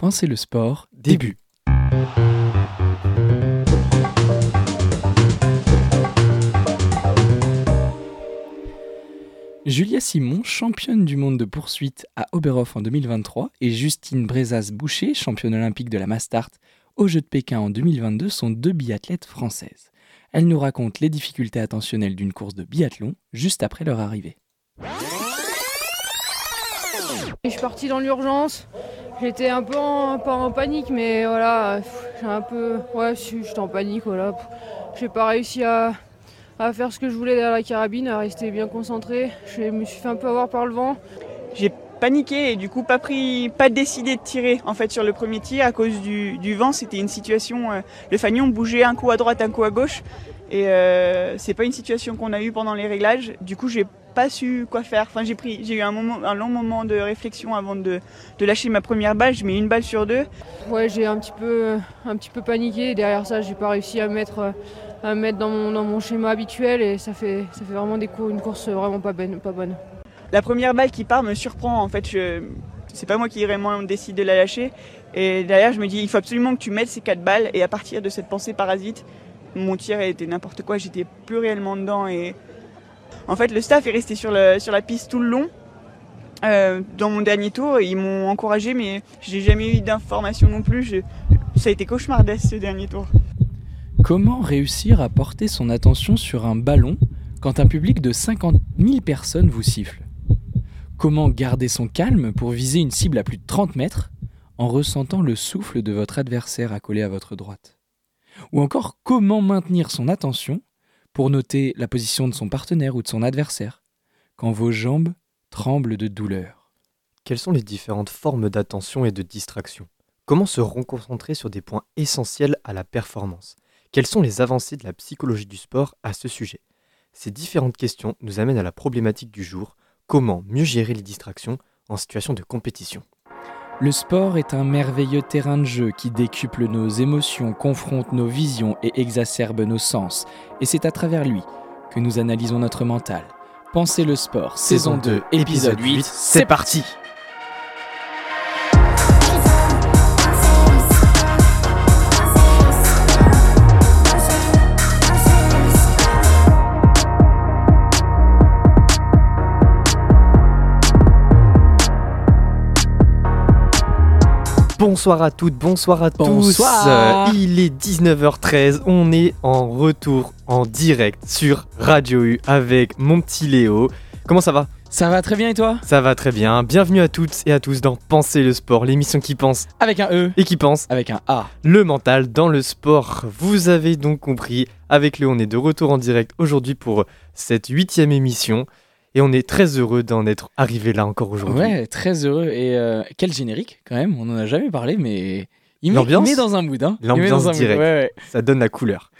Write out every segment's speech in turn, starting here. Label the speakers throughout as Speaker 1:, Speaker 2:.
Speaker 1: Pensez le sport, début. Julia Simon, championne du monde de poursuite à Oberhof en 2023, et Justine Brezas-Boucher, championne olympique de la Mastart aux Jeux de Pékin en 2022, sont deux biathlètes françaises. Elles nous racontent les difficultés attentionnelles d'une course de biathlon juste après leur arrivée.
Speaker 2: Je suis partie dans l'urgence. J'étais un peu en, panique, mais voilà, j'ai un peu. Ouais, en panique, voilà. J'ai pas réussi à, faire ce que je voulais derrière la carabine, à rester bien concentré. Je me suis fait un peu avoir par le vent.
Speaker 3: J'ai paniqué et du coup pas pris, pas décidé de tirer en fait sur le premier tir à cause du, du vent. C'était une situation, euh, le fanion bougeait un coup à droite, un coup à gauche et euh, c'est pas une situation qu'on a eue pendant les réglages. Du coup j'ai pas su quoi faire. Enfin, j'ai pris, j'ai eu un, moment, un long moment de réflexion avant de, de, lâcher ma première balle. Je mets une balle sur deux.
Speaker 2: Ouais, j'ai un petit peu, un petit peu paniqué. Derrière ça, j'ai pas réussi à mettre, à mettre dans mon, dans mon schéma habituel et ça fait, ça fait vraiment des cours, une course vraiment pas bonne, pas bonne.
Speaker 3: La première balle qui part me surprend. En fait, je, c'est pas moi qui vraiment décide de la lâcher. Et derrière, je me dis, il faut absolument que tu mettes ces quatre balles. Et à partir de cette pensée parasite, mon tir était n'importe quoi. J'étais plus réellement dedans et en fait, le staff est resté sur, sur la piste tout le long. Euh, dans mon dernier tour, ils m'ont encouragé, mais j'ai jamais eu d'informations non plus. Ça a été cauchemardesque ce dernier tour.
Speaker 1: Comment réussir à porter son attention sur un ballon quand un public de 50 000 personnes vous siffle? Comment garder son calme pour viser une cible à plus de 30 mètres en ressentant le souffle de votre adversaire accolé à votre droite? Ou encore, comment maintenir son attention pour noter la position de son partenaire ou de son adversaire, quand vos jambes tremblent de douleur.
Speaker 4: Quelles sont les différentes formes d'attention et de distraction? Comment se reconcentrer sur des points essentiels à la performance? Quelles sont les avancées de la psychologie du sport à ce sujet? Ces différentes questions nous amènent à la problématique du jour, comment mieux gérer les distractions en situation de compétition?
Speaker 1: Le sport est un merveilleux terrain de jeu qui décuple nos émotions, confronte nos visions et exacerbe nos sens. Et c'est à travers lui que nous analysons notre mental. Pensez le sport, saison 2, épisode 8, c'est parti
Speaker 4: Bonsoir à toutes, bonsoir à
Speaker 1: bonsoir.
Speaker 4: tous. Il est 19h13, on est en retour en direct sur Radio U avec mon petit Léo. Comment ça va?
Speaker 1: Ça va très bien et toi?
Speaker 4: Ça va très bien. Bienvenue à toutes et à tous dans Penser le sport, l'émission qui pense
Speaker 1: avec un E
Speaker 4: et qui pense
Speaker 1: avec un A.
Speaker 4: Le mental dans le sport. Vous avez donc compris, avec Léo on est de retour en direct aujourd'hui pour cette huitième émission. Et on est très heureux d'en être arrivé là encore aujourd'hui.
Speaker 1: Ouais, très heureux. Et euh, quel générique quand même, on n'en a jamais parlé, mais il met, il met dans un mood. Hein.
Speaker 4: L'ambiance directe, ouais, ouais. ça donne la couleur.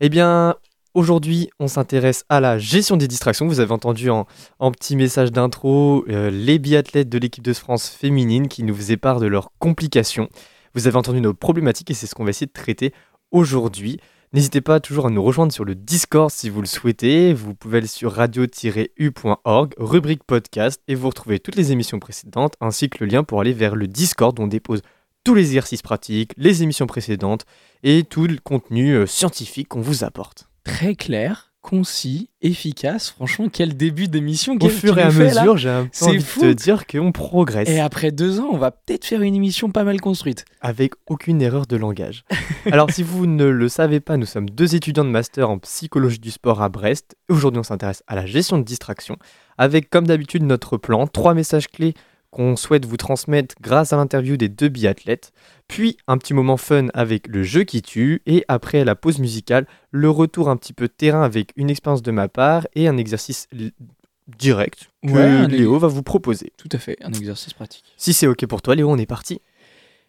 Speaker 4: Eh bien, aujourd'hui, on s'intéresse à la gestion des distractions. Vous avez entendu en, en petit message d'intro euh, les biathlètes de l'équipe de France féminine qui nous faisaient part de leurs complications. Vous avez entendu nos problématiques et c'est ce qu'on va essayer de traiter aujourd'hui. N'hésitez pas toujours à nous rejoindre sur le Discord si vous le souhaitez. Vous pouvez aller sur radio-u.org, rubrique podcast, et vous retrouvez toutes les émissions précédentes, ainsi que le lien pour aller vers le Discord où on dépose tous les exercices pratiques, les émissions précédentes et tout le contenu euh, scientifique qu'on vous apporte.
Speaker 1: Très clair, concis, efficace. Franchement, quel début d'émission.
Speaker 4: Au fur et à mesure, j'ai envie de te dire qu'on progresse.
Speaker 1: Et après deux ans, on va peut-être faire une émission pas mal construite.
Speaker 4: Avec aucune erreur de langage. Alors, si vous ne le savez pas, nous sommes deux étudiants de master en psychologie du sport à Brest. Aujourd'hui, on s'intéresse à la gestion de distraction. Avec, comme d'habitude, notre plan, trois messages clés qu'on souhaite vous transmettre grâce à l'interview des deux biathlètes, puis un petit moment fun avec le jeu qui tue, et après la pause musicale, le retour un petit peu terrain avec une expérience de ma part et un exercice direct que Léo va vous proposer.
Speaker 1: Tout à fait, un exercice pratique.
Speaker 4: Si c'est ok pour toi, Léo, on est parti.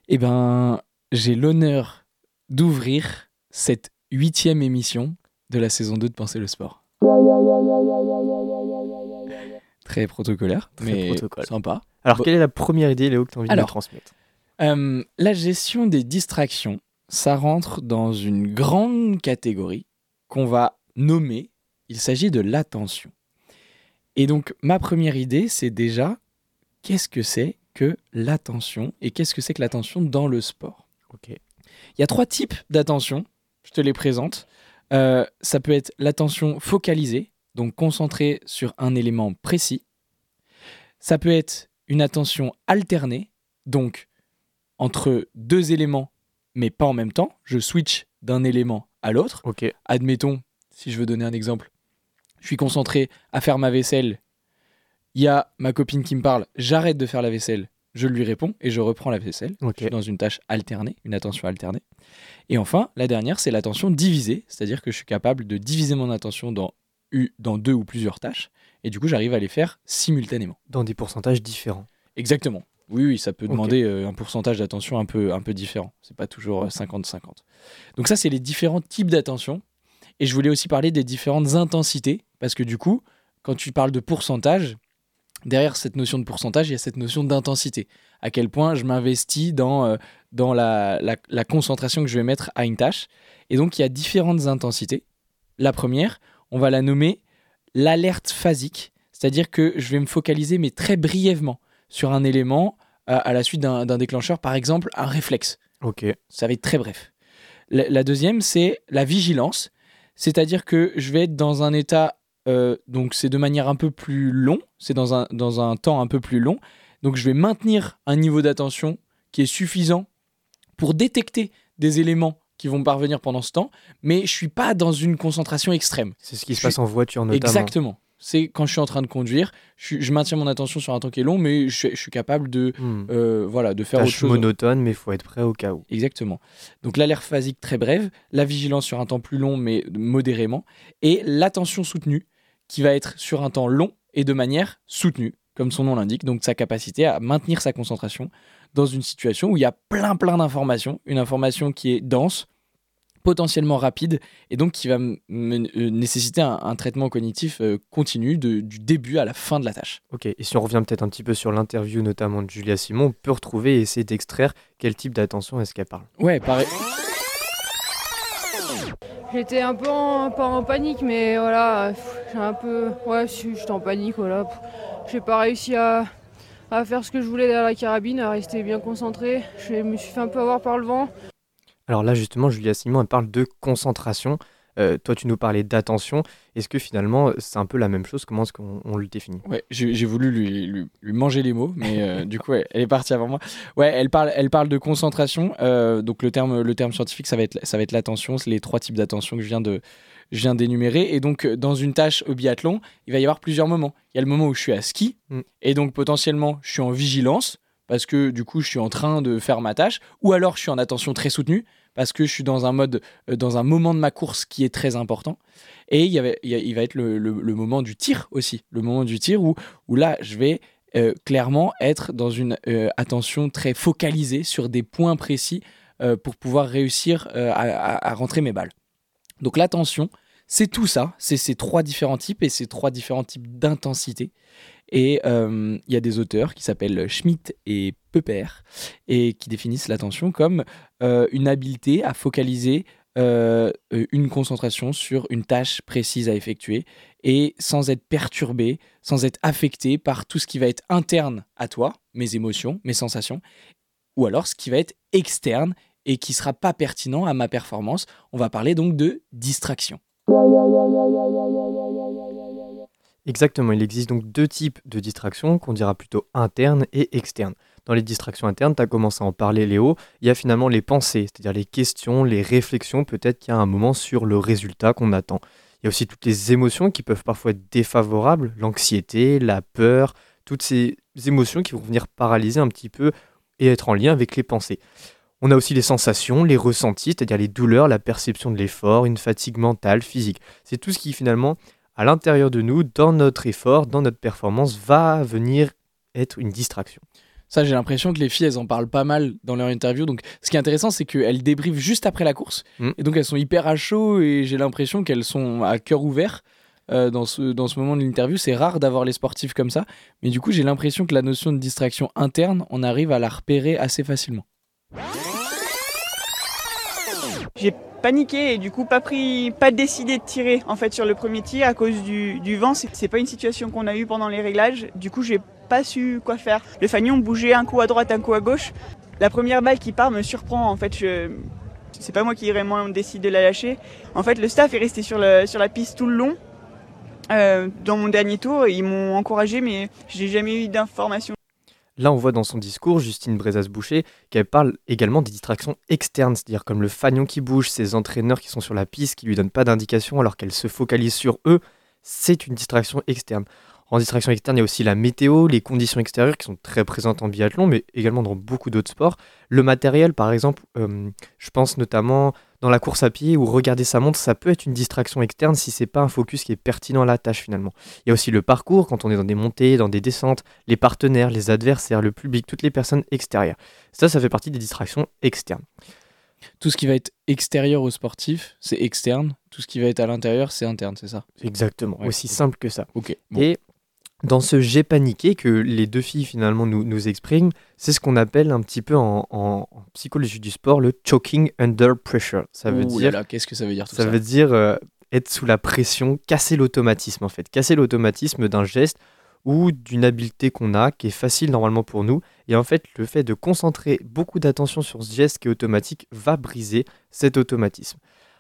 Speaker 1: Eh ben, j'ai l'honneur d'ouvrir cette huitième émission de la saison 2 de Penser le sport. Très protocolaire, Très mais sympa.
Speaker 4: Alors, quelle est la première idée, Léo, que tu as envie de transmettre
Speaker 1: euh, La gestion des distractions, ça rentre dans une grande catégorie qu'on va nommer, il s'agit de l'attention. Et donc, ma première idée, c'est déjà, qu'est-ce que c'est que l'attention et qu'est-ce que c'est que l'attention dans le sport?
Speaker 4: Ok.
Speaker 1: Il y a trois types d'attention, je te les présente. Euh, ça peut être l'attention focalisée, donc concentrée sur un élément précis. Ça peut être une attention alternée, donc entre deux éléments, mais pas en même temps. Je switch d'un élément à l'autre. Admettons, si je veux donner un exemple, je suis concentré à faire ma vaisselle. Il y a ma copine qui me parle, j'arrête de faire la vaisselle, je lui réponds et je reprends la vaisselle. Je suis dans une tâche alternée, une attention alternée. Et enfin, la dernière, c'est l'attention divisée, c'est-à-dire que je suis capable de diviser mon attention dans deux ou plusieurs tâches, et du coup, j'arrive à les faire simultanément.
Speaker 4: Dans des pourcentages différents.
Speaker 1: Exactement. Oui, oui, ça peut demander euh, un pourcentage d'attention un peu, un peu différent. C'est pas toujours euh, 50-50. Donc ça, c'est les différents types d'attention. Et je voulais aussi parler des différentes intensités, parce que du coup, quand tu parles de pourcentage, derrière cette notion de pourcentage, il y a cette notion d'intensité. À quel point je m'investis dans, euh, dans la, la- la concentration que je vais mettre à une tâche. Et donc, il y a différentes intensités. La première, on va la nommer l'alerte phasique, c'est-à-dire que je vais me focaliser, mais très brièvement, sur un élément à, à la suite d'un déclencheur, par exemple un réflexe.
Speaker 4: Ok.
Speaker 1: Ça va être très bref. La, la deuxième, c'est la vigilance, c'est-à-dire que je vais être dans un état, euh, donc c'est de manière un peu plus long, c'est dans un, dans un temps un peu plus long, donc je vais maintenir un niveau d'attention qui est suffisant pour détecter des éléments qui vont parvenir pendant ce temps, mais je suis pas dans une concentration extrême.
Speaker 4: C'est ce qui se
Speaker 1: Je
Speaker 4: passe en voiture notamment.
Speaker 1: Exactement. C'est quand je suis en train de conduire, je, maintiens mon attention sur un temps qui est long, mais je, suis- je suis capable de,
Speaker 4: Hmm.
Speaker 1: euh, voilà, de faire autre
Speaker 4: Tâche
Speaker 1: chose.
Speaker 4: monotone, mais il faut être prêt au cas où.
Speaker 1: Exactement. Donc l'alerte phasique très brève, la vigilance sur un temps plus long mais modérément, et l'attention soutenue qui va être sur un temps long et de manière soutenue, comme son nom l'indique, donc sa capacité à maintenir sa concentration dans une situation où il y a plein plein d'informations, une information qui est dense, potentiellement rapide, et donc qui va euh, nécessiter un, un traitement cognitif euh, continu de- du début à la fin de la tâche.
Speaker 4: Ok, et si on revient peut-être un petit peu sur l'interview notamment de Julia Simon, on peut retrouver et essayer d'extraire quel type d'attention est-ce qu'elle parle.
Speaker 1: Ouais, pareil.
Speaker 2: J'étais un peu en, pas en panique, mais voilà, j'ai un peu. Ouais, si, j'étais en panique, voilà. J'ai pas réussi à, à faire ce que je voulais derrière la carabine, à rester bien concentré. Je me suis fait un peu avoir par le vent.
Speaker 4: Alors là justement, Julia Simon, elle parle de concentration. Euh, toi, tu nous parlais d'attention. Est-ce que finalement, c'est un peu la même chose? Comment est-ce qu'on on le définit?
Speaker 1: Ouais, j'ai voulu lui, lui, lui manger les mots, mais euh, du coup, elle est partie avant moi. Ouais, elle parle, elle parle de concentration. euh, donc le terme, le terme scientifique, ça va être, ça va être l'attention. C'est les trois types d'attention que je viens de, je viens d'énumérer. Et donc, dans une tâche au biathlon, il va y avoir plusieurs moments. Il y a le moment où je suis à ski,
Speaker 4: Mm.
Speaker 1: et donc potentiellement, je suis en vigilance parce que du coup, je suis en train de faire ma tâche, ou alors je suis en attention très soutenue parce que je suis dans un mode, euh, dans un moment de ma course qui est très important. Et il, va être le, moment du tir aussi, le moment du tir où, là, je vais euh, clairement être dans une euh, attention très focalisée sur des points précis pour pouvoir réussir à rentrer mes balles. Donc l'attention, c'est tout ça, c'est ces trois différents types et ces trois différents types d'intensité. Et euh, il y a des auteurs qui s'appellent Schmitt et Pepper et qui définissent l'attention comme euh, une habileté à focaliser euh, une concentration sur une tâche précise à effectuer et sans être perturbé, sans être affecté par tout ce qui va être interne à toi, mes émotions, mes sensations, ou alors ce qui va être externe et qui sera pas pertinent à ma performance. On va parler donc de distraction.
Speaker 4: Exactement, il existe donc deux types de distractions qu'on dira plutôt internes et externes. Dans les distractions internes, tu as commencé à en parler Léo, il y a finalement les pensées, c'est-à-dire les questions, les réflexions peut-être qu'il y a un moment sur le résultat qu'on attend. Il y a aussi toutes les émotions qui peuvent parfois être défavorables, l'anxiété, la peur, toutes ces émotions qui vont venir paralyser un petit peu et être en lien avec les pensées. On a aussi les sensations, les ressentis, c'est-à-dire les douleurs, la perception de l'effort, une fatigue mentale, physique. C'est tout ce qui finalement à l'intérieur de nous, dans notre effort, dans notre performance, va venir être une distraction.
Speaker 1: Ça, j'ai l'impression que les filles, elles en parlent pas mal dans leur interview. Donc, ce qui est intéressant, c'est qu'elles débriefent juste après la course.
Speaker 4: Mm.
Speaker 1: Et donc, elles sont hyper à chaud et j'ai l'impression qu'elles sont à cœur ouvert euh, dans, ce, dans ce moment de l'interview. C'est rare d'avoir les sportifs comme ça. Mais du coup, j'ai l'impression que la notion de distraction interne, on arrive à la repérer assez facilement.
Speaker 3: J'ai paniqué et du coup pas pris, pas décidé de tirer en fait sur le premier tir à cause du, du vent. C'est pas une situation qu'on a eue pendant les réglages. Du coup j'ai pas su quoi faire. Le fanion bougeait un coup à droite, un coup à gauche. La première balle qui part me surprend. En fait, je... c'est pas moi qui vraiment décide de la lâcher. En fait, le staff est resté sur, le... sur la piste tout le long. Euh, dans mon dernier tour, ils m'ont encouragé, mais j'ai jamais eu d'informations.
Speaker 4: Là, on voit dans son discours Justine Brezas-Boucher qu'elle parle également des distractions externes, c'est-à-dire comme le fanion qui bouge, ses entraîneurs qui sont sur la piste, qui lui donnent pas d'indication alors qu'elle se focalise sur eux, c'est une distraction externe. En distraction externe, il y a aussi la météo, les conditions extérieures qui sont très présentes en biathlon, mais également dans beaucoup d'autres sports. Le matériel, par exemple, euh, je pense notamment dans la course à pied ou regarder sa montre, ça peut être une distraction externe si c'est pas un focus qui est pertinent à la tâche finalement. Il y a aussi le parcours quand on est dans des montées, dans des descentes, les partenaires, les adversaires, le public, toutes les personnes extérieures. Ça, ça fait partie des distractions externes.
Speaker 1: Tout ce qui va être extérieur au sportif, c'est externe. Tout ce qui va être à l'intérieur, c'est interne, c'est ça?
Speaker 4: Exactement,
Speaker 1: Ouais,
Speaker 4: aussi simple que ça.
Speaker 1: Ok. bon.
Speaker 4: Et dans ce j'ai paniqué que les deux filles finalement nous, nous expriment, c'est ce qu'on appelle un petit peu en, en- en psychologie du sport le choking under pressure. Ça veut
Speaker 1: Ouh
Speaker 4: dire,
Speaker 1: qu'est-ce que ça veut dire tout
Speaker 4: ça
Speaker 1: ça,
Speaker 4: veut dire euh, être sous la pression, casser l'automatisme en fait, casser l'automatisme d'un geste ou d'une habileté qu'on a qui est facile normalement pour nous. Et en fait, le fait de concentrer beaucoup d'attention sur ce geste qui est automatique va briser cet automatisme.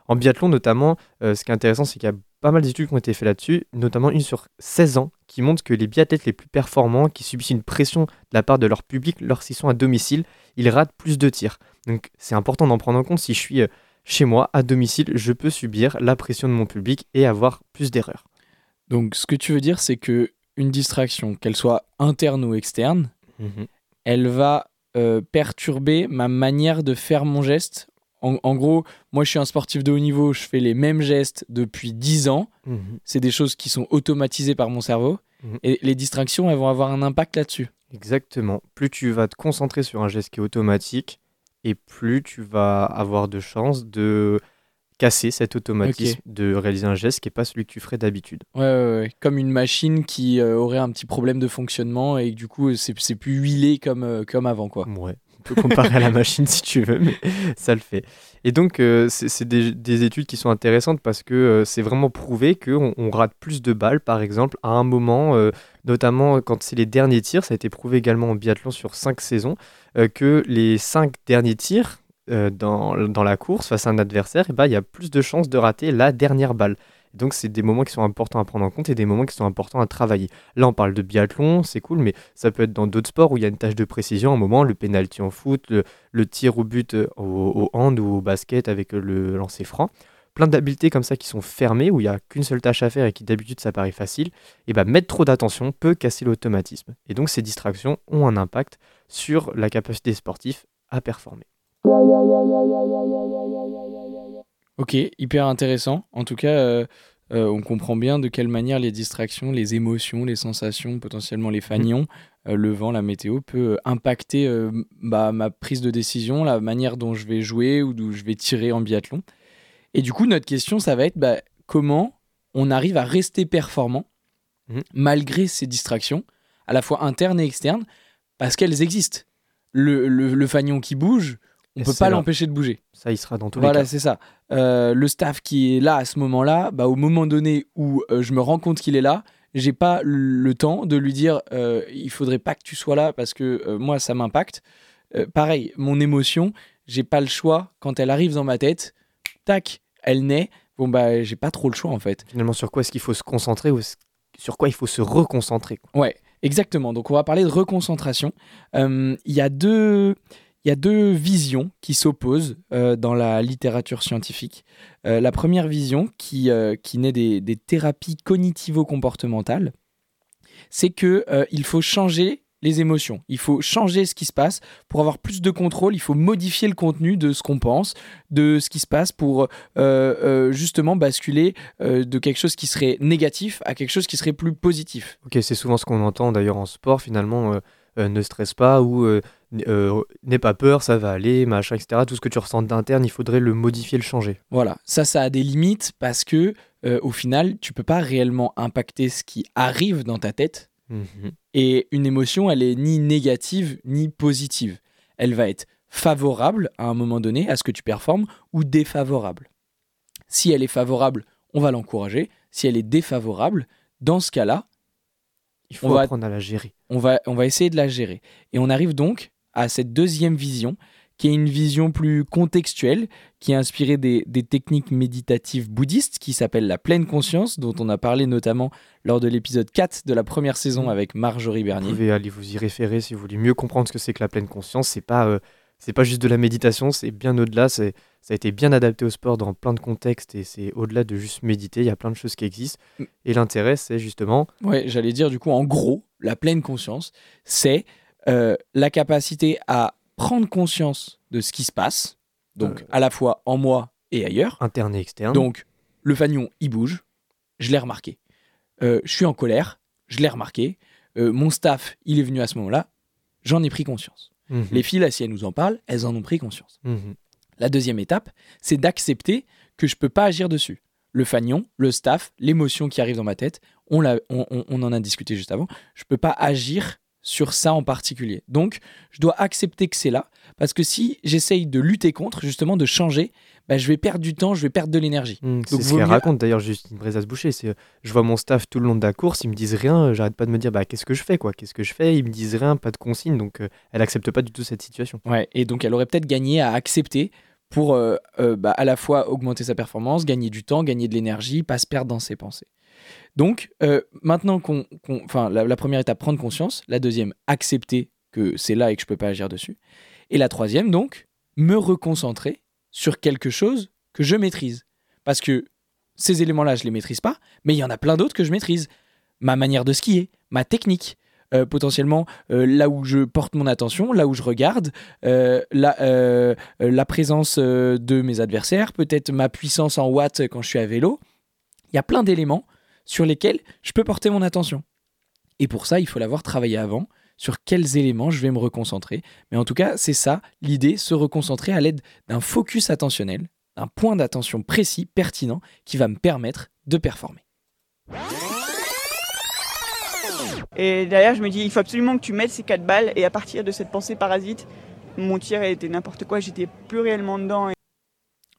Speaker 4: En biathlon notamment, euh, ce qui est intéressant, c'est qu'il y a pas mal d'études qui ont été faites là-dessus, notamment une sur 16 ans, qui montre que les biathlètes les plus performants, qui subissent une pression de la part de leur public lorsqu'ils sont à domicile, ils ratent plus de tirs. Donc c'est important d'en prendre en compte. Si je suis euh, chez moi, à domicile, je peux subir la pression de mon public et avoir plus d'erreurs.
Speaker 1: Donc, ce que tu veux dire, c'est que une distraction, qu'elle soit interne ou externe, elle va euh, perturber ma manière de faire mon geste. En, en gros, moi, je suis un sportif de haut niveau, je fais les mêmes gestes depuis 10 ans.
Speaker 4: Mhm.
Speaker 1: C'est des choses qui sont automatisées par mon cerveau.
Speaker 4: Mhm.
Speaker 1: Et les distractions, elles vont avoir un impact là-dessus.
Speaker 4: Exactement. Plus tu vas te concentrer sur un geste qui est automatique, et plus tu vas avoir de chances de casser cet automatisme, de réaliser un geste qui n'est pas celui que tu ferais d'habitude.
Speaker 1: Ouais, ouais, ouais. Comme une machine qui euh, aurait un petit problème de fonctionnement et que du coup, c'est c'est plus huilé comme, euh, comme avant, quoi.
Speaker 4: Ouais. On peut comparer à la machine si tu veux, mais ça le fait. Et donc, euh, c'est des, des études qui sont intéressantes parce que euh, c'est vraiment prouvé qu'on on rate plus de balles, par exemple, à un moment, euh, notamment quand c'est les derniers tirs, ça a été prouvé également en biathlon sur cinq saisons, que les cinq derniers tirs dans, dans la course face à un adversaire, eh ben, il y a plus de chances de rater la dernière balle. Donc, c'est des moments qui sont importants à prendre en compte et des moments qui sont importants à travailler. Là, on parle de biathlon, c'est cool, mais ça peut être dans d'autres sports où il y a une tâche de précision. Un moment, le penalty en foot, le, tir au but euh, au, hand ou au basket avec euh, le lancer franc. Plein d'habiletés comme ça qui sont fermées, où il n'y a qu'une seule tâche à faire et qui d'habitude ça paraît facile. Et ben mettre trop d'attention peut casser l'automatisme. Et donc ces distractions ont un impact sur la capacité des sportifs à performer.
Speaker 1: Ok, hyper intéressant. En tout cas, euh, euh, on comprend bien de quelle manière les distractions, les émotions, les sensations, potentiellement les fanions, euh, le vent, la météo, peut impacter bah, ma prise de décision, la manière dont je vais jouer ou d'où je vais tirer en biathlon. Et du coup, notre question, ça va être bah, comment on arrive à rester performant
Speaker 4: Mhm.
Speaker 1: malgré ces distractions, à la fois internes et externes, parce qu'elles existent. Le, le, le fanion qui bouge, on peut pas l'empêcher de bouger.
Speaker 4: Ça, il sera dans tous
Speaker 1: Voilà,
Speaker 4: les cas.
Speaker 1: c'est ça. Euh, le staff qui est là à ce moment-là, bah, au moment donné où euh, je me rends compte qu'il est là, j'ai pas le temps de lui dire euh, il faudrait pas que tu sois là parce que euh, moi ça m'impacte. Pareil, mon émotion, j'ai pas le choix quand elle arrive dans ma tête. Tac, elle naît. Bon bah j'ai pas trop le choix en fait.
Speaker 4: Finalement, sur quoi est-ce qu'il faut se concentrer ou sur quoi il faut se reconcentrer quoi?
Speaker 1: Ouais, exactement. Donc on va parler de reconcentration. Il y a deux. Il y a deux visions qui s'opposent euh, dans la littérature scientifique. Euh, la première vision, qui, euh, qui naît des, des thérapies cognitivo-comportementales, c'est euh, il faut changer les émotions. Il faut changer ce qui se passe pour avoir plus de contrôle. Il faut modifier le contenu de ce qu'on pense, de ce qui se passe pour justement basculer de quelque chose qui serait négatif à quelque chose qui serait plus positif.
Speaker 4: Ok, c'est souvent ce qu'on entend d'ailleurs en sport, finalement, ne stresse pas ou euh, euh, n'aie pas peur, ça va aller, machin, etc. Tout ce que tu ressens d'interne, il faudrait le modifier, le changer.
Speaker 1: Voilà, ça, ça a des limites parce que euh, au final, tu peux pas réellement impacter ce qui arrive dans ta tête.
Speaker 4: Mhm.
Speaker 1: Et une émotion, elle est ni négative ni positive. Elle va être favorable à un moment donné à ce que tu performes ou défavorable. Si elle est favorable, on va l'encourager. Si elle est défavorable, dans ce cas-là,
Speaker 4: Il faut
Speaker 1: On va-
Speaker 4: apprendre à la gérer.
Speaker 1: on va, on va essayer de la gérer. Et on arrive donc à cette deuxième vision, qui est une vision plus contextuelle, qui est inspirée des, des techniques méditatives bouddhistes, qui s'appelle la pleine conscience, dont on a parlé notamment lors de l'épisode 4 de la première saison avec Marjorie
Speaker 4: Vous
Speaker 1: Bernier.
Speaker 4: pouvez aller vous y référer si vous voulez mieux comprendre ce que c'est que la pleine conscience. C'est pas, euh, c'est pas juste de la méditation, c'est bien au-delà. C'est, ça a été bien adapté au sport dans plein de contextes et c'est au-delà de juste méditer. Il y a plein de choses qui existent.
Speaker 1: Mm.
Speaker 4: Et l'intérêt, c'est justement
Speaker 1: Ouais, j'allais dire du coup, en gros, la pleine conscience, c'est euh, la capacité à prendre conscience de ce qui se passe, donc
Speaker 4: Euh.
Speaker 1: à la fois en moi et ailleurs.
Speaker 4: interne et externe.
Speaker 1: Donc, le fanion, il bouge, je l'ai remarqué. Euh, je suis en colère, je l'ai remarqué. Mon staff, il est venu à ce moment-là, j'en ai pris conscience.
Speaker 4: Mhm.
Speaker 1: Les filles, là, si elles nous en parlent, elles en ont pris conscience.
Speaker 4: Mhm.
Speaker 1: La deuxième étape, c'est d'accepter que je peux pas agir dessus. Le fanion, le staff, l'émotion qui arrive dans ma tête, on, l'a- on, on- on en a discuté juste avant, je peux pas agir sur ça en particulier. Donc, je dois accepter que c'est là, parce que si j'essaye de lutter contre, justement de changer, bah, je vais perdre du temps, je vais perdre de l'énergie.
Speaker 4: Mm, c'est ce qu'elle
Speaker 1: mieux-
Speaker 4: raconte d'ailleurs, Justine Breza boucher C'est, je vois mon staff tout le long de la course, ils me disent rien, j'arrête pas de me dire bah, qu'est-ce que je fais, quoi, qu'est-ce que je fais, ils me disent rien, pas de consigne, donc euh, elle accepte pas du tout cette situation.
Speaker 1: Ouais, et donc elle aurait peut-être gagné à accepter pour euh, euh, bah, à la fois augmenter sa performance, gagner du temps, gagner de l'énergie, pas se perdre dans ses pensées. Donc euh, maintenant qu'on, qu'on- la, la première étape prendre conscience, la deuxième accepter que c'est là et que je peux pas agir dessus, et la troisième donc me reconcentrer sur quelque chose que je maîtrise, parce que ces éléments-là je les maîtrise pas, mais il y en a plein d'autres que je maîtrise, ma manière de skier, ma technique. Euh, potentiellement euh, là où je porte mon attention, là où je regarde, euh, la, la présence de mes adversaires, peut-être ma puissance en watts quand je suis à vélo. Il y a plein d'éléments sur lesquels je peux porter mon attention. Et pour ça, il faut l'avoir travaillé avant, sur quels éléments je vais me reconcentrer. Mais en tout cas, c'est ça l'idée, se reconcentrer à l'aide d'un focus attentionnel, d'un point d'attention précis, pertinent, qui va me permettre de performer.
Speaker 3: Et derrière, je me dis, il faut absolument que tu mettes ces quatre balles. Et à partir de cette pensée parasite, mon tir était n'importe quoi. J'étais plus réellement dedans. Et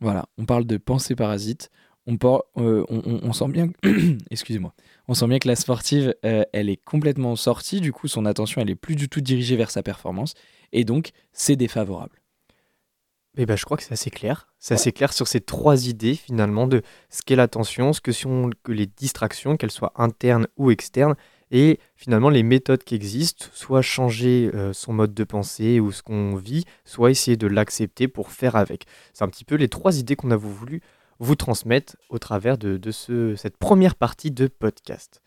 Speaker 1: Voilà, on parle de pensée parasite. On, par- euh, on, on- on sent bien, que- excusez-moi, on sent bien que la sportive, euh, elle est complètement sortie. Du coup, son attention, elle est plus du tout dirigée vers sa performance, et donc c'est défavorable.
Speaker 4: Et ben, je crois que c'est assez clair. C'est assez clair sur ces trois idées finalement de ce qu'est l'attention, ce que sont que les distractions, qu'elles soient internes ou externes, et finalement les méthodes qui existent, soit changer euh, son mode de pensée ou ce qu'on vit, soit essayer de l'accepter pour faire avec. C'est un petit peu les trois idées qu'on a voulu vous transmettre au travers de, de ce, cette première partie de podcast.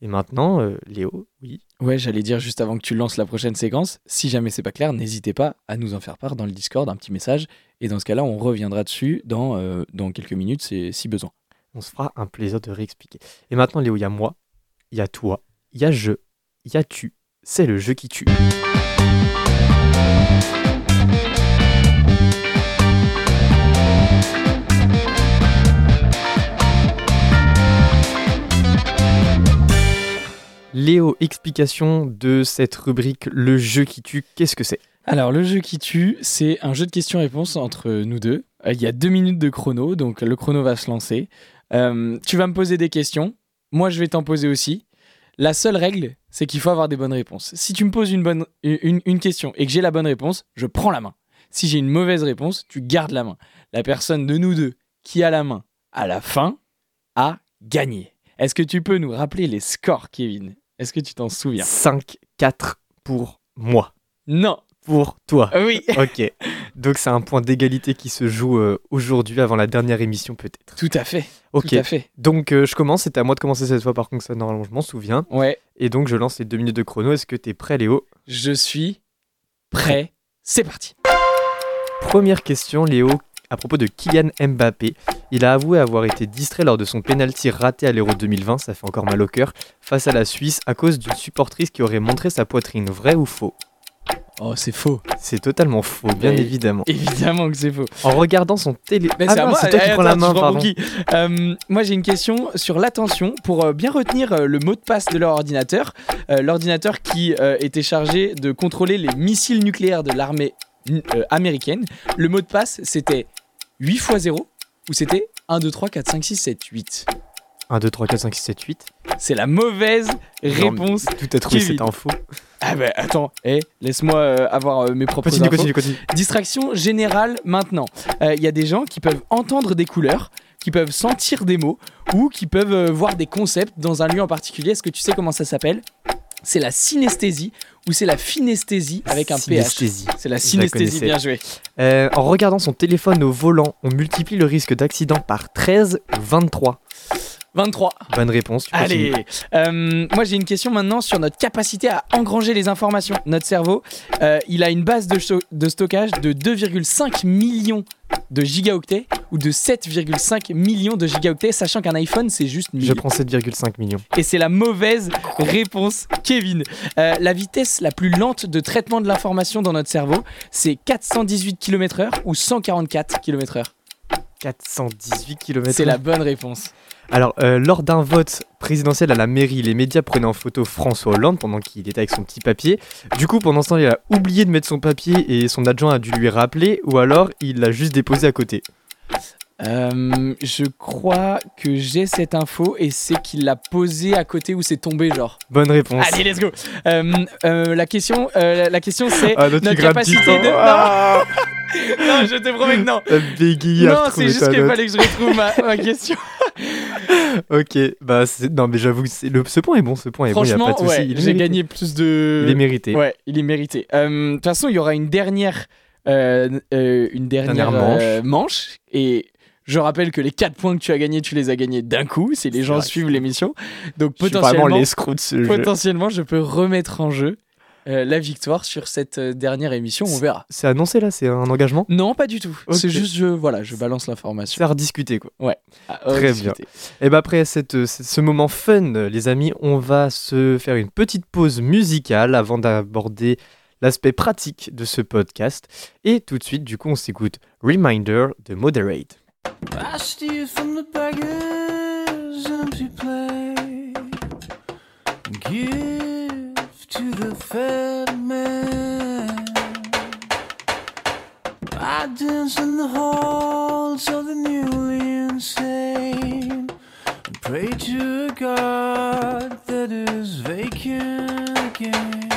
Speaker 4: Et maintenant, euh, Léo, oui,
Speaker 1: Ouais, j'allais dire juste avant que tu lances la prochaine séquence, si jamais c'est pas clair, n'hésitez pas à nous en faire part dans le Discord, un petit message, et dans ce cas-là, on reviendra dessus dans, euh, dans quelques minutes si besoin.
Speaker 4: on se fera un plaisir de réexpliquer. Et maintenant, Léo, il y a moi, il y a toi, il y a je, il y a tu. C'est le jeu qui tue. Léo, explication de cette rubrique Le jeu qui tue, qu'est-ce que c'est?
Speaker 1: Alors, le jeu qui tue, c'est un jeu de questions-réponses entre nous deux. Euh, Il y a deux minutes de chrono, donc le chrono va se lancer. Euh, tu vas me poser des questions, moi je vais t'en poser aussi. La seule règle, c'est qu'il faut avoir des bonnes réponses. Si tu me poses une, bonne, une, une question et que j'ai la bonne réponse, je prends la main. Si j'ai une mauvaise réponse, tu gardes la main. La personne de nous deux qui a la main à la fin a gagné. Est-ce que tu peux nous rappeler les scores, Kevin? Est-ce que tu t'en souviens?
Speaker 4: 5-4 pour moi.
Speaker 1: Non
Speaker 4: Pour toi.
Speaker 1: Oui
Speaker 4: Ok. Donc c'est un point d'égalité qui se joue euh, aujourd'hui avant la dernière émission peut-être.
Speaker 1: Tout à fait.
Speaker 4: Ok.
Speaker 1: Tout à fait.
Speaker 4: Donc euh, je commence, c'était à moi de commencer cette fois par contre ça normalement je m'en souviens.
Speaker 1: Ouais,
Speaker 4: Et donc je lance les deux minutes de chrono. Est-ce que t'es prêt Léo?
Speaker 1: Je suis prêt. C'est parti.
Speaker 4: Première question Léo à propos de Kylian Mbappé. Il a avoué avoir été distrait lors de son penalty raté à l'Euro 2020, ça fait encore mal au cœur, face à la Suisse à cause d'une supportrice qui aurait montré sa poitrine. Vrai ou faux?
Speaker 1: Oh, c'est faux.
Speaker 4: C'est totalement faux, bien
Speaker 1: Mais-
Speaker 4: évidemment.
Speaker 1: Évidemment que c'est faux.
Speaker 4: En regardant son télé...
Speaker 1: Mais
Speaker 4: Ah
Speaker 1: c'est
Speaker 4: toi qui
Speaker 1: Eh,
Speaker 4: prends la main, pardon.
Speaker 1: Euh, moi, j'ai une question sur l'attention pour euh, bien retenir euh, le mot de passe de leur ordinateur. L'ordinateur qui était chargé de contrôler les missiles nucléaires de l'armée américaine. Le mot de passe, c'était 8 x 0 ou c'était 1, 2, 3, 4, 5, 6, 7, 8
Speaker 4: 1, 2, 3, 4, 5, 6, 7, 8.
Speaker 1: C'est la mauvaise
Speaker 4: Non,
Speaker 1: réponse.
Speaker 4: Tout a trouvé cette info.
Speaker 1: Ah bah attends, eh, laisse-moi euh, avoir euh, mes propres
Speaker 4: Continue,
Speaker 1: infos.
Speaker 4: continue, continue.
Speaker 1: Distraction générale maintenant. Euh, Il y a des gens qui peuvent entendre des couleurs, qui peuvent sentir des mots ou qui peuvent euh, voir des concepts dans un lieu en particulier. Est-ce que tu sais comment ça s'appelle? C'est la synesthésie ou c'est la finesthésie avec un PH
Speaker 4: Synesthésie.
Speaker 1: C'est la synesthésie, bien joué.
Speaker 4: Euh, en regardant son téléphone au volant, on multiplie le risque d'accident par 13 ou 23.
Speaker 1: 23.
Speaker 4: Bonne réponse.
Speaker 1: Allez, Euh, moi j'ai une question maintenant sur notre capacité à engranger les informations. Notre cerveau, euh, il a une base de, stockage de 2,5 millions de gigaoctets ou de 7,5 millions de gigaoctets, sachant qu'un iPhone c'est juste 1000.
Speaker 4: Je prends 7,5 millions.
Speaker 1: Et c'est la mauvaise réponse, Kevin. Euh, la vitesse la plus lente de traitement de l'information dans notre cerveau, c'est 418 km/h ou 144 km/h.
Speaker 4: 418 km.
Speaker 1: C'est la bonne réponse.
Speaker 4: Alors, euh, lors d'un vote présidentiel à la mairie, les médias prenaient en photo François Hollande pendant qu'il était avec son petit papier. Du coup, pendant ce temps, il a oublié de mettre son papier et son adjoint a dû lui rappeler, ou alors il l'a juste déposé à côté.
Speaker 1: Euh, je crois que j'ai cette info et c'est qu'il l'a posé à côté où c'est tombé, genre.
Speaker 4: Bonne réponse.
Speaker 1: Allez, let's go. Euh, euh, la question, la question c'est
Speaker 4: Ah,
Speaker 1: notre capacité de.
Speaker 4: Ah
Speaker 1: Non, non, je te promets que non. Non, c'est juste qu'il fallait que je retrouve ma, ma question.
Speaker 4: Ok, bah non mais j'avoue, le... ce point est bon, ce point est bon, y a
Speaker 1: Franchement,
Speaker 4: pas de souci.
Speaker 1: ouais, j'ai gagné plus de.
Speaker 4: Il est mérité.
Speaker 1: Ouais, il est mérité. Euh, De toute façon, il y aura une dernière, euh, euh, une dernière,
Speaker 4: Dernière
Speaker 1: manche. Et je rappelle que les 4 points que tu as gagnés, tu les as gagnés d'un coup. Si les gens
Speaker 4: vrai,
Speaker 1: suivent l'émission. Donc
Speaker 4: Je suis vraiment
Speaker 1: potentiellement,
Speaker 4: l'escroc de ce jeu.
Speaker 1: potentiellement, je peux remettre en jeu euh, la victoire sur cette euh, dernière émission. On verra.
Speaker 4: C'est annoncé là, c'est un engagement?
Speaker 1: Non, pas du tout. C'est juste, je, voilà, je balance l'information.
Speaker 4: C'est à rediscuter quoi.
Speaker 1: Ah,
Speaker 4: Très
Speaker 1: discuter.
Speaker 4: Et bah après cette, euh, ce moment fun, les amis, on va se faire une petite pause musicale avant d'aborder l'aspect pratique de ce podcast. Et tout de suite, du coup, on s'écoute Reminder de Moderate.
Speaker 5: I steal from the beggar's empty plate. Give to the fat man. I dance in the halls of the newly insane. And pray to a God that is vacant again.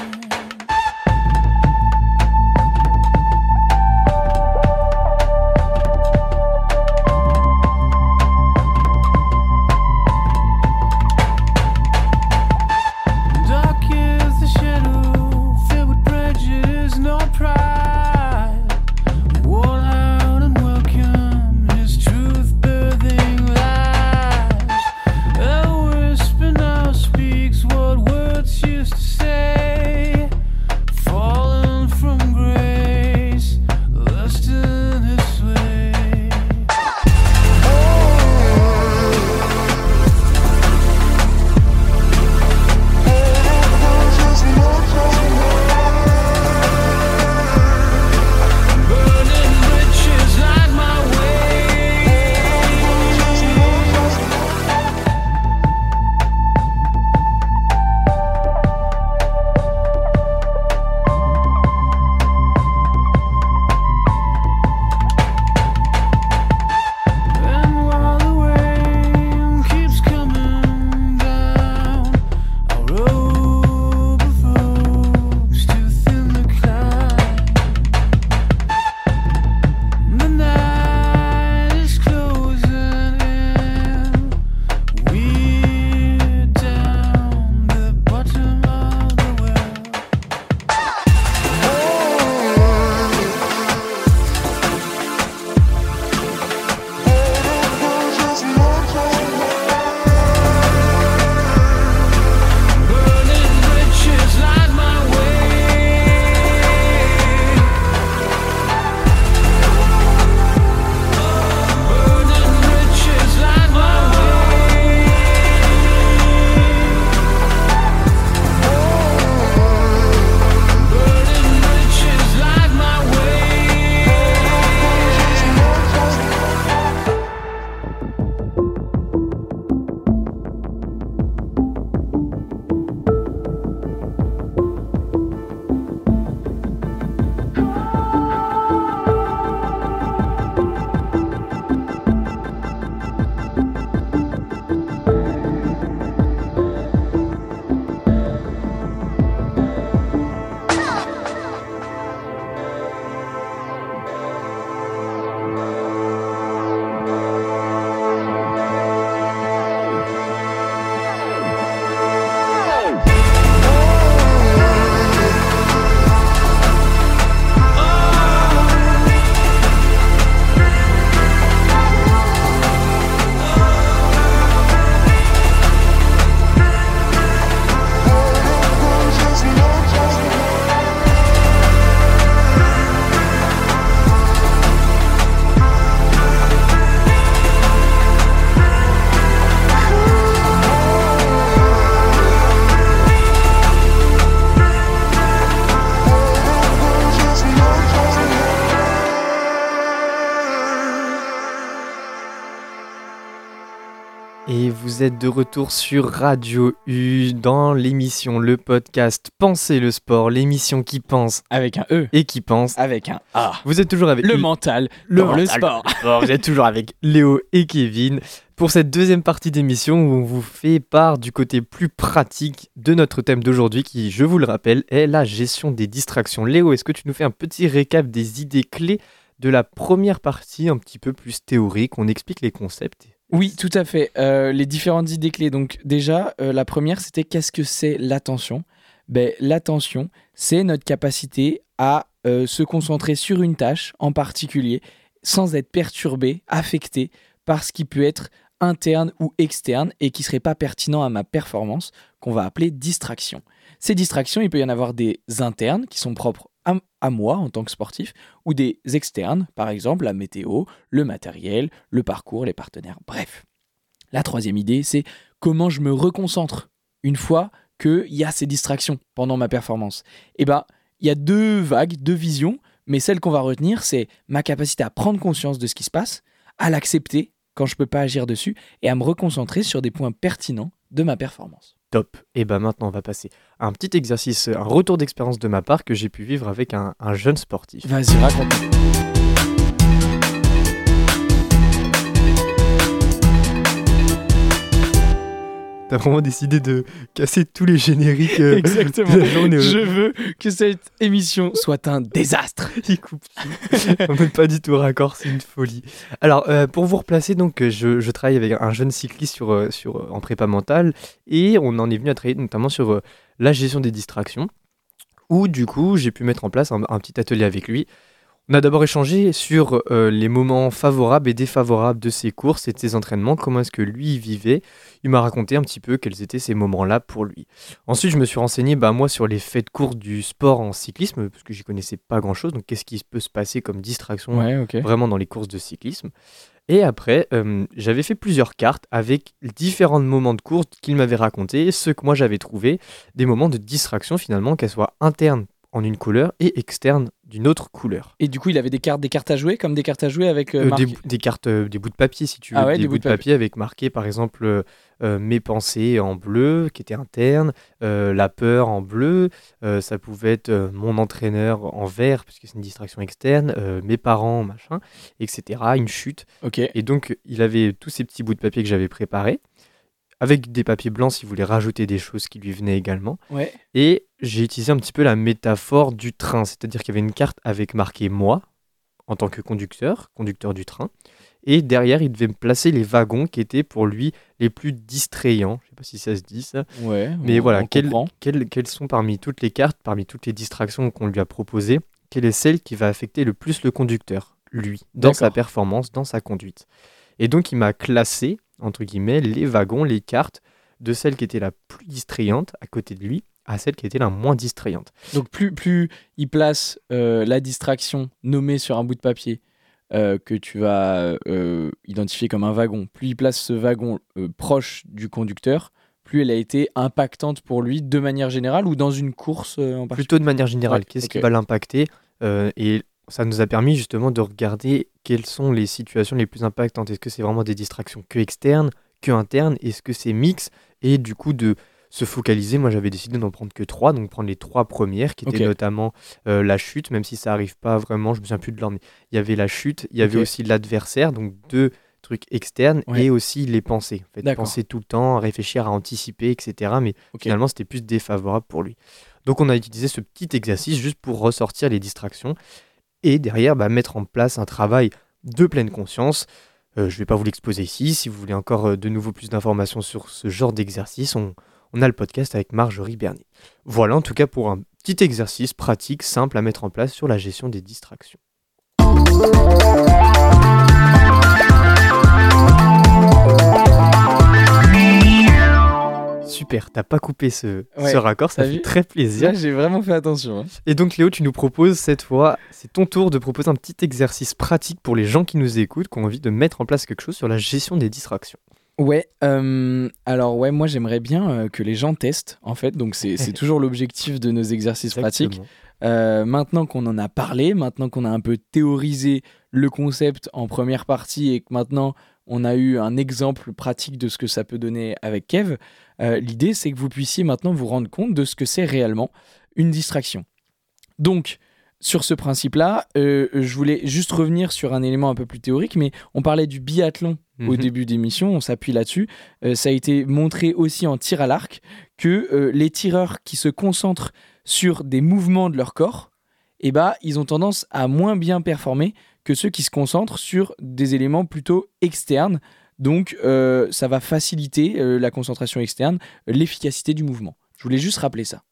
Speaker 4: Vous êtes de retour sur Radio U dans l'émission, le podcast Pensez le sport, l'émission qui pense
Speaker 1: Avec un E.
Speaker 4: et qui pense.
Speaker 1: Avec un A.
Speaker 4: Vous êtes toujours avec
Speaker 1: Le mental dans le sport.
Speaker 4: Bon, vous êtes toujours avec Léo et Kevin pour cette deuxième partie d'émission où on vous fait part du côté plus pratique de notre thème d'aujourd'hui qui, je vous le rappelle, est la gestion des distractions. Léo, est-ce que tu nous fais un petit récap des idées clés de la première partie, un petit peu plus théorique? On explique les concepts.
Speaker 1: Oui, tout à fait. Euh, les différentes idées clés. Donc déjà, euh, la première, c'était qu'est-ce que c'est l'attention? Ben, L'attention, c'est notre capacité à euh, se concentrer sur une tâche en particulier sans être perturbé, affecté par ce qui peut être interne ou externe et qui serait pas pertinent à ma performance, qu'on va appeler distraction. Ces distractions, il peut y en avoir des internes qui sont propres à, moi en tant que sportif, ou des externes, par exemple la météo, le matériel, le parcours, les partenaires, bref. La troisième idée, c'est comment je me reconcentre une fois qu'il y a ces distractions pendant ma performance. Et ben, il y a deux vagues, deux visions, mais celle qu'on va retenir, c'est ma capacité à prendre conscience de ce qui se passe, à l'accepter quand je ne peux pas agir dessus, et à me reconcentrer sur des points pertinents de ma performance.
Speaker 4: Top. Et ben maintenant, on va passer à un petit exercice, un retour d'expérience de ma part que j'ai pu vivre avec un, un jeune sportif.
Speaker 1: Vas-y, raconte.
Speaker 4: T'as vraiment décidé de casser tous les génériques euh,
Speaker 1: Exactement.
Speaker 4: de la journée.
Speaker 1: Je veux que cette émission soit un désastre.
Speaker 4: Il coupe tout. On n'est pas du tout raccord, c'est une folie. Alors, euh, pour vous replacer, donc, euh, je, je travaille avec un jeune cycliste sur, euh, sur, euh, en prépa mentale et on en est venu à travailler notamment sur euh, la gestion des distractions où, du coup, j'ai pu mettre en place un, un petit atelier avec lui. On a d'abord échangé sur euh, les moments favorables et défavorables de ses courses et de ses entraînements, comment est-ce que lui vivait? Il m'a raconté un petit peu quels étaient ces moments-là pour lui. Ensuite, je me suis renseigné, bah, moi, sur les faits de course du sport en cyclisme, parce que j'y connaissais pas grand-chose. Donc, qu'est-ce qui peut se passer comme distraction
Speaker 1: Ouais,
Speaker 4: vraiment dans les courses de cyclisme? Et après, euh, j'avais fait plusieurs cartes avec différents moments de course qu'il m'avait raconté, ceux que moi j'avais trouvé, des moments de distraction finalement, qu'elles soient internes en une couleur et externes d'une autre couleur.
Speaker 1: Et du coup, il avait des cartes, des cartes à jouer, comme des cartes à jouer avec euh,
Speaker 4: Euh, des, des cartes, euh, des bouts de papier si tu veux,
Speaker 1: Ah ouais,
Speaker 4: des, bouts de papier. avec marqué par exemple euh, mes pensées en bleu qui était interne, la peur en bleu, ça pouvait être mon entraîneur en vert puisque c'est une distraction externe, mes parents machin, etc. Une chute.
Speaker 1: Ok.
Speaker 4: Et donc, il avait tous ces petits bouts de papier que j'avais préparés, avec des papiers blancs s'il voulait rajouter des choses qui lui venaient également.
Speaker 1: Ouais.
Speaker 4: Et j'ai utilisé un petit peu la métaphore du train, c'est-à-dire qu'il y avait une carte avec marqué moi, en tant que conducteur, conducteur du train. Et derrière, il devait me placer les wagons qui étaient pour lui les plus distrayants. Je sais pas si ça se dit ça.
Speaker 1: Ouais.
Speaker 4: Mais
Speaker 1: on-
Speaker 4: voilà, quel-. Quelles, sont parmi toutes les cartes, parmi toutes les distractions qu'on lui a proposées, quelle est celle qui va affecter le plus le conducteur, lui, dans sa performance, dans sa conduite? Et donc il m'a classé, entre guillemets, les wagons, les cartes, de celle qui était la plus distrayante à côté de lui à celle qui était la moins distrayante.
Speaker 1: Donc plus, plus il place euh, la distraction nommée sur un bout de papier euh, que tu vas euh, identifier comme un wagon, plus il place ce wagon proche du conducteur, plus elle a été impactante pour lui de manière générale ou dans une course en particulier?
Speaker 4: Plutôt de manière générale,
Speaker 1: Ouais,
Speaker 4: qu'est-ce qui va l'impacter Et ça nous a permis justement de regarder quelles sont les situations les plus impactantes. Est-ce que c'est vraiment des distractions que externes, que internes? Est-ce que c'est mix Et du coup, de se focaliser, moi j'avais décidé d'en prendre que trois, donc prendre les trois premières, qui étaient notamment euh, la chute, même si ça arrive pas vraiment, je me souviens plus de l'ordre, mais il y avait la chute, il y avait aussi l'adversaire, donc deux trucs externes,
Speaker 1: Ouais.
Speaker 4: et aussi les pensées. En fait, penser tout le temps, réfléchir, à anticiper, etc. Mais finalement, c'était plus défavorable pour lui. Donc on a utilisé ce petit exercice juste pour ressortir les distractions et derrière bah, mettre en place un travail de pleine conscience. Euh, je ne vais pas vous l'exposer ici. Si vous voulez encore euh, de nouveau plus d'informations sur ce genre d'exercice, on, a le podcast avec Marjorie Bernier. Voilà en tout cas pour un petit exercice pratique, simple à mettre en place sur la gestion des distractions. Super, t'as pas coupé ce,
Speaker 1: Ouais,
Speaker 4: ce raccord, ça fait très plaisir.
Speaker 1: Là, j'ai vraiment fait attention. hein.
Speaker 4: Et donc Léo, tu nous proposes cette fois, c'est ton tour de proposer un petit exercice pratique pour les gens qui nous écoutent, qui ont envie de mettre en place quelque chose sur la gestion des distractions.
Speaker 1: Ouais, euh, alors ouais, moi j'aimerais bien euh, que les gens testent en fait, donc c'est c'est toujours l'objectif de nos exercices pratiques. Euh, maintenant qu'on en a parlé, maintenant qu'on a un peu théorisé le concept en première partie et que maintenant on a eu un exemple pratique de ce que ça peut donner avec Kev, euh, l'idée c'est que vous puissiez maintenant vous rendre compte de ce que c'est réellement une distraction. Donc, sur ce principe-là, euh, je voulais juste revenir sur un élément un peu plus théorique, mais on parlait du biathlon au
Speaker 4: Mhm.
Speaker 1: début d'émission, on s'appuie là-dessus. Euh, ça a été montré aussi en tir à l'arc que les tireurs qui se concentrent sur des mouvements de leur corps, eh ben, ils ont tendance à moins bien performer que ceux qui se concentrent sur des éléments plutôt externes. Donc, euh, ça va faciliter euh, la concentration externe, l'efficacité du mouvement. Je voulais juste rappeler ça.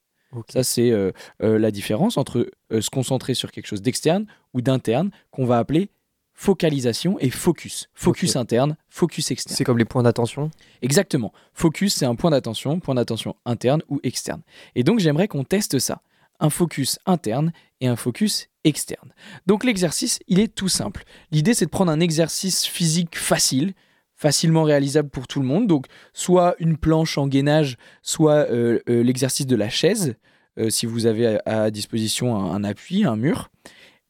Speaker 1: Ça, c'est euh, la différence entre se concentrer sur quelque chose d'externe ou d'interne qu'on va appeler focalisation et focus. Focus interne, focus externe.
Speaker 4: C'est comme les points d'attention?
Speaker 1: Exactement. Focus, c'est un point d'attention, point d'attention interne ou externe. Et donc, j'aimerais qu'on teste ça. Un focus interne et un focus externe. Donc, l'exercice, il est tout simple. L'idée, c'est de prendre un exercice physique facile, facilement réalisable pour tout le monde. Donc, soit une planche en gainage, soit euh, euh, l'exercice de la chaise, euh, si vous avez à, disposition un appui, un mur.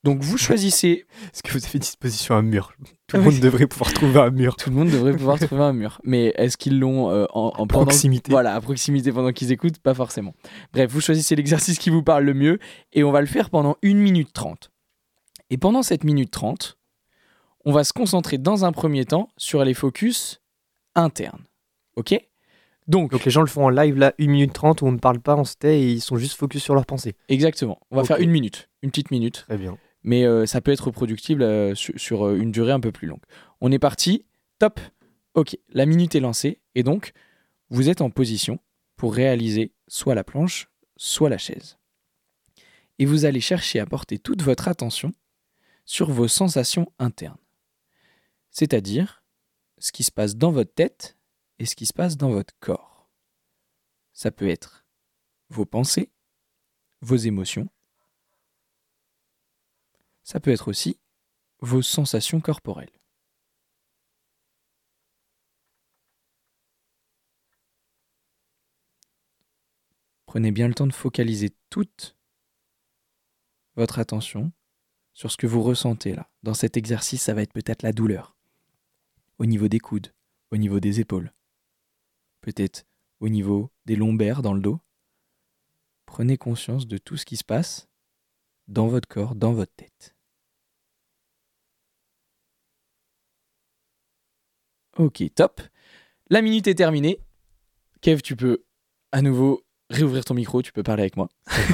Speaker 1: Donc, vous choisissez
Speaker 4: Est-ce que vous avez disposition un mur? Tout
Speaker 1: Ah
Speaker 4: le monde devrait pouvoir trouver un mur.
Speaker 1: tout le monde devrait pouvoir trouver un mur. Mais est-ce qu'ils l'ont euh, en, en pendant-
Speaker 4: Proximité.
Speaker 1: Voilà, à proximité pendant qu'ils écoutent, pas forcément. Bref, vous choisissez l'exercice qui vous parle le mieux et on va le faire pendant 1 minute 30. Et pendant cette minute 30, on va se concentrer dans un premier temps sur les focus internes. Ok? Donc,
Speaker 4: Donc les gens le font en live là, 1 minute 30 où on ne parle pas, on se tait et ils sont juste focus sur leurs pensées.
Speaker 1: exactement. On va faire une minute, une petite minute.
Speaker 4: Très bien.
Speaker 1: Mais euh, ça peut être reproductible euh, sur, euh, une durée un peu plus longue. On est parti, top. Ok, la minute est lancée et donc vous êtes en position pour réaliser soit la planche, soit la chaise. Et vous allez chercher à porter toute votre attention sur vos sensations internes, c'est-à-dire ce qui se passe dans votre tête et ce qui se passe dans votre corps. Ça peut être vos pensées, vos émotions, ça peut être aussi vos sensations corporelles. Prenez bien le temps de focaliser toute votre attention sur ce que vous ressentez là. Dans cet exercice, ça va être peut-être la douleur. Au niveau des coudes, au niveau des épaules. Peut-être au niveau des lombaires dans le dos. Prenez conscience de tout ce qui se passe dans votre corps, dans votre tête. Ok, top. La minute est terminée. Kev, tu peux à nouveau réouvrir ton micro, tu peux parler avec moi.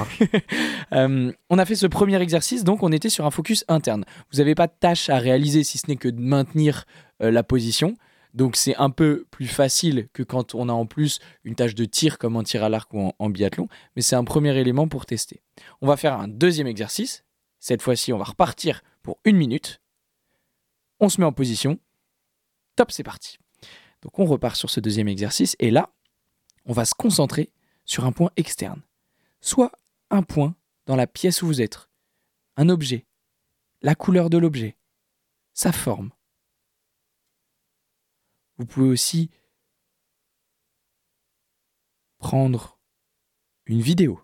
Speaker 1: Euh, on a fait ce premier exercice, donc on était sur un focus interne. Vous n'avez pas de tâche à réaliser si ce n'est que de maintenir euh, la position. Donc c'est un peu plus facile que quand on a en plus une tâche de tir comme en tir à l'arc ou en, biathlon, mais c'est un premier élément pour tester. On va faire un deuxième exercice. Cette fois-ci, on va repartir pour une minute. On se met en position. Top, c'est parti. Donc on repart sur ce deuxième exercice et là, on va se concentrer sur un point externe. Soit un point dans la pièce où vous êtes, un objet, la couleur de l'objet, sa forme. Vous pouvez aussi prendre une vidéo.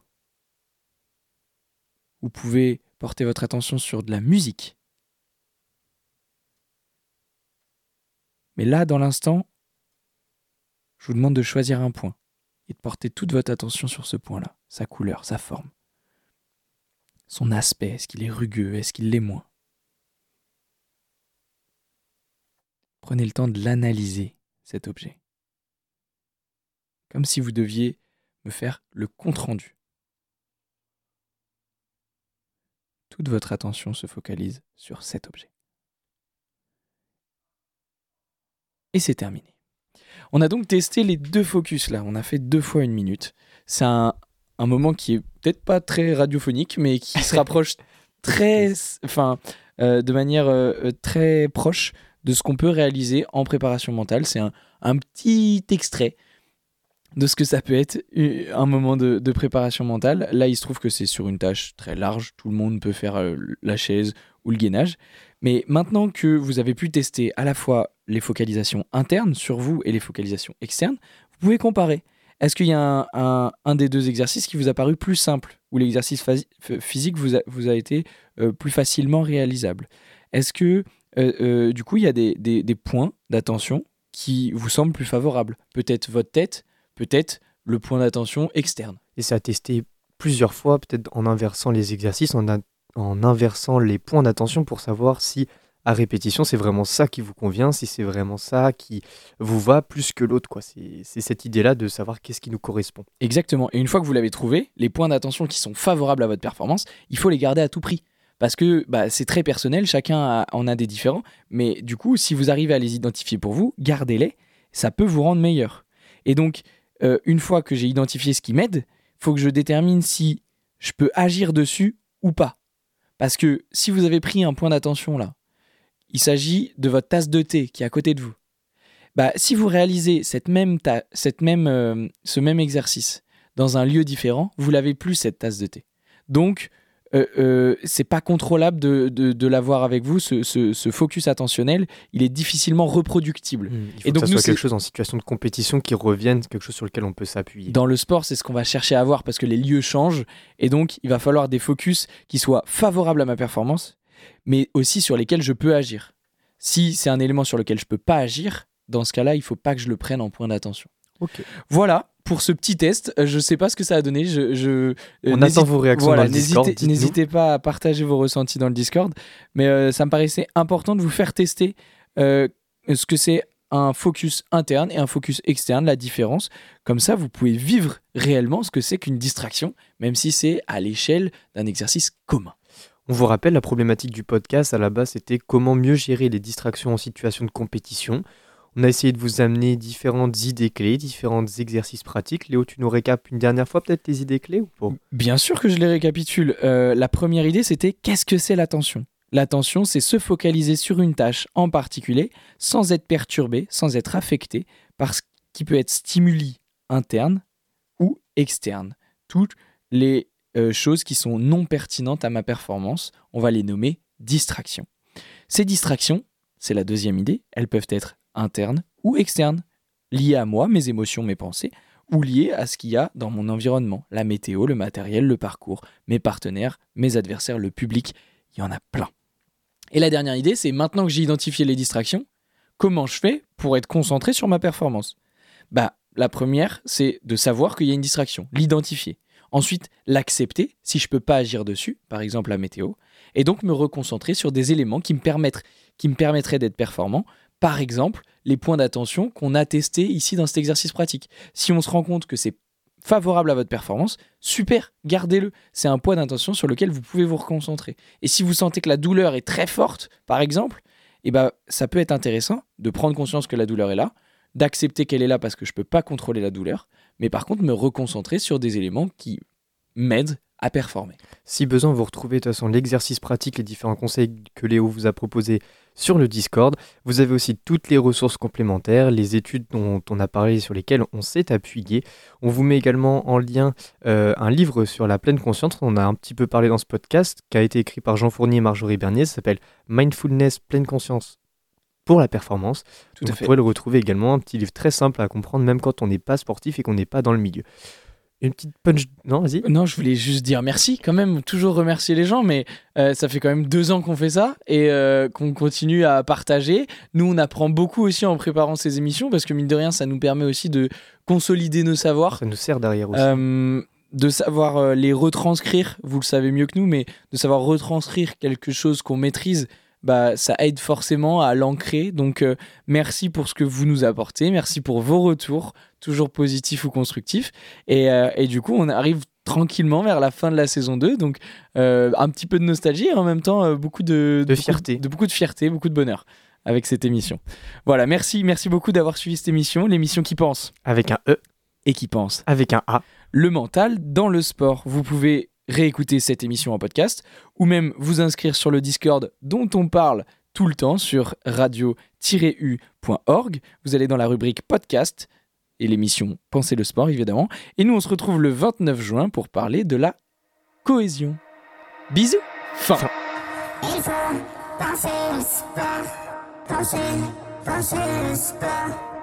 Speaker 1: Vous pouvez porter votre attention sur de la musique. Mais là, dans l'instant, je vous demande de choisir un point et de porter toute votre attention sur ce point-là, sa couleur, sa forme, son aspect, est-ce qu'il est rugueux, est-ce qu'il l'est moins. Prenez le temps de l'analyser, cet objet. Comme si vous deviez me faire le compte-rendu. Toute votre attention se focalise sur cet objet. Et c'est terminé. On a donc testé les deux focus là. On a fait deux fois une minute. C'est un, un moment qui est peut-être pas très radiophonique, mais qui se rapproche très, enfin, euh, de manière euh, très proche de ce qu'on peut réaliser en préparation mentale. C'est un, petit extrait de ce que ça peut être un moment de, préparation mentale. Là, il se trouve que c'est sur une tâche très large. Tout le monde peut faire euh, la chaise ou le gainage. Mais maintenant que vous avez pu tester à la fois les focalisations internes sur vous et les focalisations externes, vous pouvez comparer. Est-ce qu'il y a un, des deux exercices qui vous a paru plus simple, ou l'exercice physique vous a, vous a été euh, plus facilement réalisable? Est-ce que euh, euh, du coup il y a des, des- des points d'attention qui vous semblent plus favorables Peut-être votre tête, peut-être le point d'attention externe.
Speaker 4: Et c'est à tester plusieurs fois, peut-être en inversant les exercices, en, a- en inversant les points d'attention pour savoir si à répétition c'est vraiment ça qui vous convient, si c'est vraiment ça qui vous va plus que l'autre. quoi. C'est cette idée-là de savoir qu'est-ce qui nous correspond.
Speaker 1: Exactement. Et une fois que vous l'avez trouvé, les points d'attention qui sont favorables à votre performance, il faut les garder à tout prix. Parce que bah, c'est très personnel, chacun en a des différents. Mais du coup, si vous arrivez à les identifier pour vous, gardez-les. Ça peut vous rendre meilleur. Et donc, euh, une fois que j'ai identifié ce qui m'aide, faut que je détermine si je peux agir dessus ou pas. Parce que si vous avez pris un point d'attention là, il s'agit de votre tasse de thé qui est à côté de vous. Bah, si vous réalisez cette même ta- cette même, euh, ce même exercice dans un lieu différent, vous l'avez plus cette tasse de thé. Donc, euh, euh, c'est pas contrôlable de, de, de l'avoir avec vous. Ce, ce- ce focus attentionnel, il est difficilement reproductible.
Speaker 4: Il faut
Speaker 1: Et donc,
Speaker 4: que ça
Speaker 1: nous,
Speaker 4: soit quelque chose en situation de compétition qui revienne, quelque chose sur lequel on peut s'appuyer.
Speaker 1: Dans le sport, c'est ce qu'on va chercher à avoir parce que les lieux changent et donc il va falloir des focus qui soient favorables à ma performance, mais aussi sur lesquels je peux agir. Si c'est un élément sur lequel je peux pas agir, dans ce cas-là, il faut pas que je le prenne en point d'attention.
Speaker 4: Ok.
Speaker 1: Voilà pour ce petit test. Euh, Je sais pas ce que ça a donné. Je, je- euh,
Speaker 4: On attend vos réactions
Speaker 1: voilà,
Speaker 4: dans le Discord.
Speaker 1: n'hésitez- pas à partager vos ressentis dans le Discord. Mais euh, ça me paraissait important de vous faire tester euh, ce que c'est un focus interne et un focus externe, la différence. Comme ça, vous pouvez vivre réellement ce que c'est qu'une distraction, même si c'est à l'échelle d'un exercice commun.
Speaker 4: On vous rappelle, la problématique du podcast à la base, c'était comment mieux gérer les distractions en situation de compétition. On a essayé de vous amener différentes idées clés, différents exercices pratiques. Léo, tu nous récapes une dernière fois peut-être les idées clés ou pas?
Speaker 1: Bien sûr que je les récapitule. Euh, la première idée, c'était qu'est-ce que c'est l'attention? L'attention, c'est se focaliser sur une tâche en particulier sans être perturbé, sans être affecté par ce qui peut être stimuli interne ou externe. Toutes les euh, choses qui sont non pertinentes à ma performance, on va les nommer distractions. Ces distractions, c'est la deuxième idée, elles peuvent être internes ou externes, liées à moi, mes émotions, mes pensées, ou liées à ce qu'il y a dans mon environnement, la météo, le matériel, le parcours, mes partenaires, mes adversaires, le public, il y en a plein. Et la dernière idée, c'est maintenant que j'ai identifié les distractions, comment je fais pour être concentré sur ma performance? Bah, la première, c'est de savoir qu'il y a une distraction, l'identifier. Ensuite, l'accepter si je peux pas agir dessus, par exemple la météo, et donc me reconcentrer sur des éléments qui me permettent, qui me permettraient d'être performant. Par exemple, les points d'attention qu'on a testés ici dans cet exercice pratique. Si on se rend compte que c'est favorable à votre performance, super, gardez-le. C'est un point d'attention sur lequel vous pouvez vous reconcentrer. Et si vous sentez que la douleur est très forte, par exemple, eh ben, ça peut être intéressant de prendre conscience que la douleur est là, d'accepter qu'elle est là parce que je ne peux pas contrôler la douleur, mais par contre me reconcentrer sur des éléments qui m'aident à performer.
Speaker 4: Si besoin, vous retrouvez de toute façon l'exercice pratique, les différents conseils que Léo vous a proposés sur le Discord. Vous avez aussi toutes les ressources complémentaires, les études dont on a parlé sur lesquelles on s'est appuyé. On vous met également en lien euh, un livre sur la pleine conscience, on a un petit peu parlé dans ce podcast, qui a été écrit par Jean Fournier et Marjorie Bernier, ça s'appelle Mindfulness, pleine conscience pour la performance.
Speaker 1: Tout
Speaker 4: Donc,
Speaker 1: à
Speaker 4: Vous
Speaker 1: fait.
Speaker 4: pourrez le retrouver également, un petit livre très simple à comprendre, même quand on n'est pas sportif et qu'on n'est pas dans le milieu. Une petite punch... Non, vas-y.
Speaker 1: Non, je voulais juste dire merci quand même, toujours remercier les gens, mais euh, ça fait quand même deux ans qu'on fait ça et euh, qu'on continue à partager. Nous, on apprend beaucoup aussi en préparant ces émissions parce que mine de rien, ça nous permet aussi de consolider nos savoirs.
Speaker 4: Ça nous sert derrière aussi.
Speaker 1: Euh, de savoir euh, les retranscrire, vous le savez mieux que nous, mais de savoir retranscrire quelque chose qu'on maîtrise, bah, ça aide forcément à l'ancrer. Donc, euh, merci pour ce que vous nous apportez, merci pour vos retours, toujours positifs ou constructifs. Et, euh, et du coup, on arrive tranquillement vers la fin de la saison 2. Donc, euh, un petit peu de nostalgie et en même temps, beaucoup de,
Speaker 4: De
Speaker 1: beaucoup
Speaker 4: fierté.
Speaker 1: de beaucoup de fierté, beaucoup de bonheur avec cette émission. Voilà, merci, merci beaucoup d'avoir suivi cette émission, l'émission qui pense
Speaker 4: Avec un E,
Speaker 1: et qui pense
Speaker 4: avec un A.
Speaker 1: le mental dans le sport. Vous pouvez réécouter cette émission en podcast ou même vous inscrire sur le Discord dont on parle tout le temps sur radio-u.org. Vous allez dans la rubrique podcast et l'émission Pensez le sport évidemment. Et nous on se retrouve le 29 juin pour parler de la cohésion. Bisous. Fin.
Speaker 6: Il faut penser le sport, penser, penser le sport.